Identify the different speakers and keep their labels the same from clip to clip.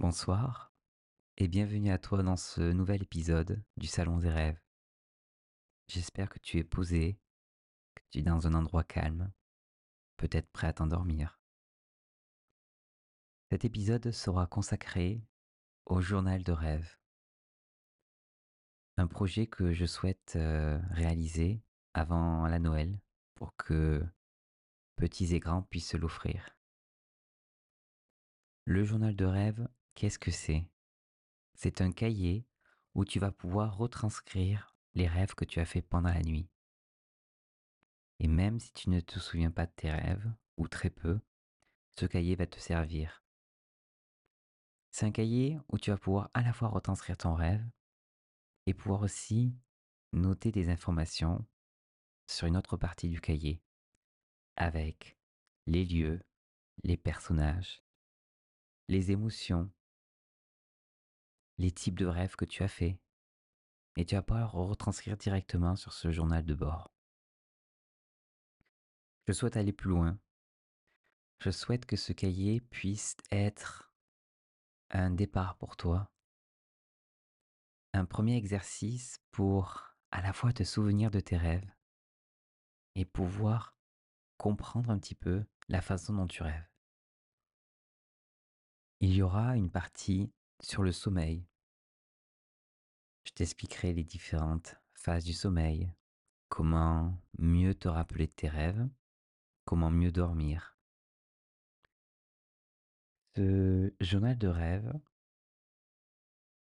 Speaker 1: Bonsoir et bienvenue à toi dans ce nouvel épisode du Salon des rêves. J'espère que tu es posé, que tu es dans un endroit calme, peut-être prêt à t'endormir. Cet épisode sera consacré au journal de rêve. Un projet que je souhaite euh, réaliser avant la Noël pour que petits et grands puissent l'offrir. Le journal de rêve, qu'est-ce que c'est? C'est un cahier où tu vas pouvoir retranscrire les rêves que tu as fait pendant la nuit. Et même si tu ne te souviens pas de tes rêves, ou très peu, ce cahier va te servir. C'est un cahier où tu vas pouvoir à la fois retranscrire ton rêve et pouvoir aussi noter des informations sur une autre partie du cahier avec les lieux, les personnages, les émotions, les types de rêves que tu as faits. Et tu vas pouvoir retranscrire directement sur ce journal de bord. Je souhaite aller plus loin. Je souhaite que ce cahier puisse être un départ pour toi. Un premier exercice pour à la fois te souvenir de tes rêves et pouvoir comprendre un petit peu la façon dont tu rêves. Il y aura une partie sur le sommeil. Je t'expliquerai les différentes phases du sommeil, comment mieux te rappeler de tes rêves, comment mieux dormir. Ce journal de rêve,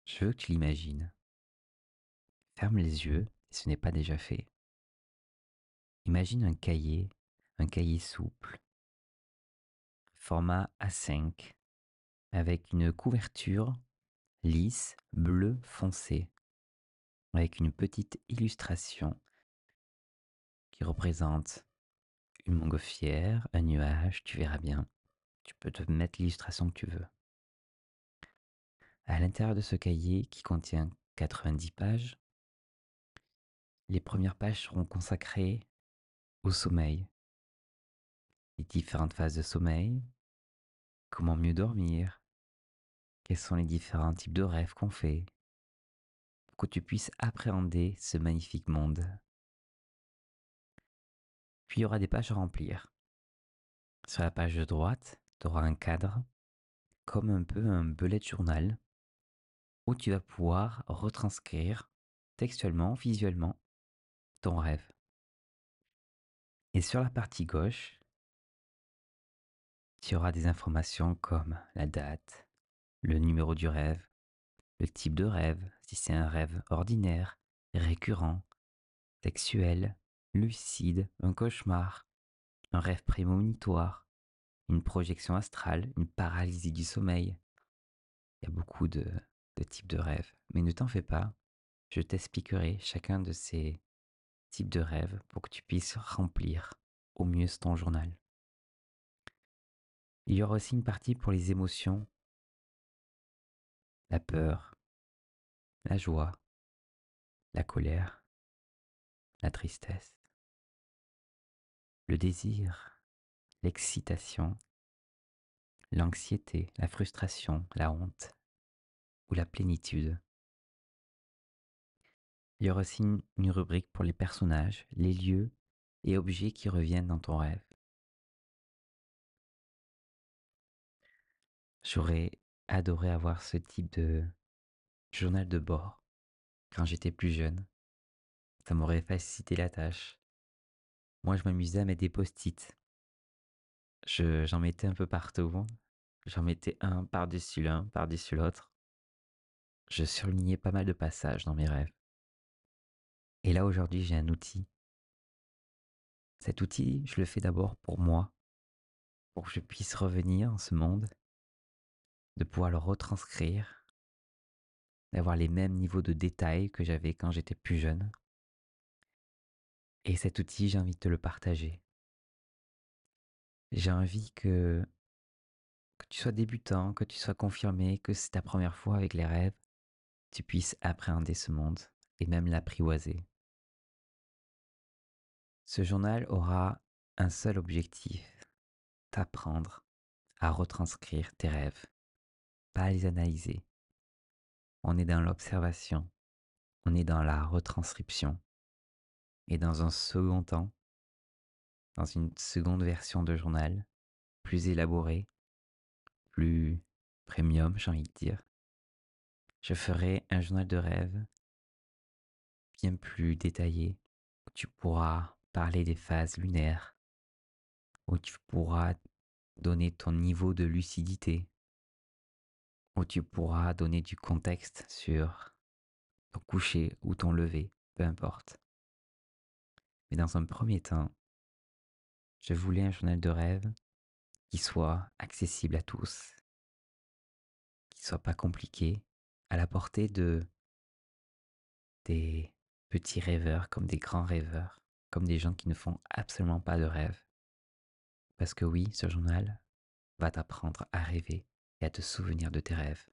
Speaker 1: je veux que tu l'imagines. Ferme les yeux ce n'est pas déjà fait. Imagine un cahier, un cahier souple, format A5, avec une couverture lisse, bleu foncé, avec une petite illustration qui représente une montgolfière, un nuage, tu verras bien. Tu peux te mettre l'illustration que tu veux. À l'intérieur de ce cahier qui contient 90 pages, les premières pages seront consacrées au sommeil, les différentes phases de sommeil, comment mieux dormir, quels sont les différents types de rêves qu'on fait, pour que tu puisses appréhender ce magnifique monde. Puis il y aura des pages à remplir. Sur la page de droite, tu auras un cadre, comme un peu un bullet journal, où tu vas pouvoir retranscrire textuellement, visuellement, ton rêve. Et sur la partie gauche, tu auras des informations comme la date, le numéro du rêve, le type de rêve, si c'est un rêve ordinaire, récurrent, sexuel, lucide, un cauchemar, un rêve prémonitoire, une projection astrale, une paralysie du sommeil. Il y a beaucoup de, types de rêves, mais ne t'en fais pas, je t'expliquerai chacun de ces types de rêves pour que tu puisses remplir au mieux ton journal. Il y aura aussi une partie pour les émotions, la peur, la joie, la colère, la tristesse, le désir, l'excitation, l'anxiété, la frustration, la honte ou la plénitude. Il y aura aussi une rubrique pour les personnages, les lieux et objets qui reviennent dans ton rêve. J'aurais adoré avoir ce type de journal de bord quand j'étais plus jeune. Ça m'aurait facilité la tâche. Moi, je m'amusais à mettre des post-it. J'en mettais un peu partout. J'en mettais un par-dessus l'un, par-dessus l'autre. Je surlignais pas mal de passages dans mes rêves. Et là, aujourd'hui, j'ai un outil. Cet outil, je le fais d'abord pour moi, pour que je puisse revenir en ce monde de pouvoir le retranscrire, d'avoir les mêmes niveaux de détails que j'avais quand j'étais plus jeune. Et cet outil, j'ai envie de te le partager. J'ai envie que, que tu sois débutant, que tu sois confirmé, que c'est ta première fois avec les rêves, tu puisses appréhender ce monde et même l'apprivoiser. Ce journal aura un seul objectif, t'apprendre à retranscrire tes rêves pas les analyser. On est dans l'observation, on est dans la retranscription. Et dans un second temps, dans une seconde version de journal, plus élaborée, plus premium, j'ai envie de dire, je ferai un journal de rêve bien plus détaillé, où tu pourras parler des phases lunaires, où tu pourras donner ton niveau de lucidité, où tu pourras donner du contexte sur ton coucher ou ton lever, peu importe. Mais dans un premier temps, je voulais un journal de rêve qui soit accessible à tous, qui soit pas compliqué, à la portée de des petits rêveurs comme des grands rêveurs, comme des gens qui ne font absolument pas de rêve. Parce que oui, ce journal va t'apprendre à rêver et à te souvenir de tes rêves.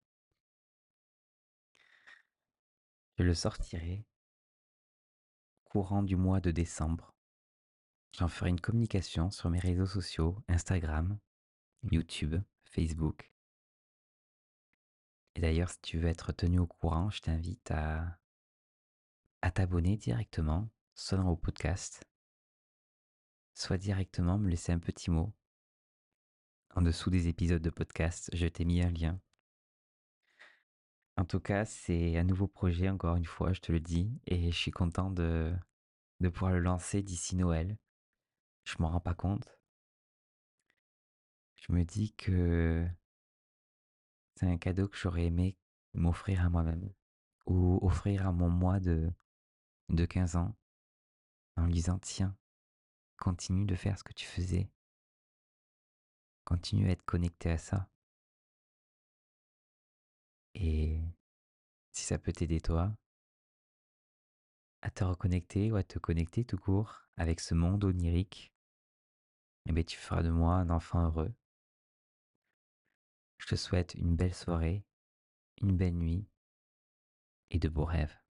Speaker 1: Je le sortirai courant du mois de décembre. J'en ferai une communication sur mes réseaux sociaux, Instagram, YouTube, Facebook. Et d'ailleurs, si tu veux être tenu au courant, je t'invite à, à t'abonner directement, soit dans vos podcasts, soit directement me laisser un petit mot. En dessous des épisodes de podcast, je t'ai mis un lien. En tout cas, c'est un nouveau projet, encore une fois, je te le dis, et je suis content de, de pouvoir le lancer d'ici Noël. Je m'en rends pas compte. Je me dis que c'est un cadeau que j'aurais aimé m'offrir à moi-même ou offrir à mon moi de, de 15 ans en lui disant tiens, continue de faire ce que tu faisais. Continue à être connecté à ça. Et si ça peut t'aider toi à te reconnecter ou à te connecter tout court avec ce monde onirique, eh bien tu feras de moi un enfant heureux. Je te souhaite une belle soirée, une belle nuit et de beaux rêves.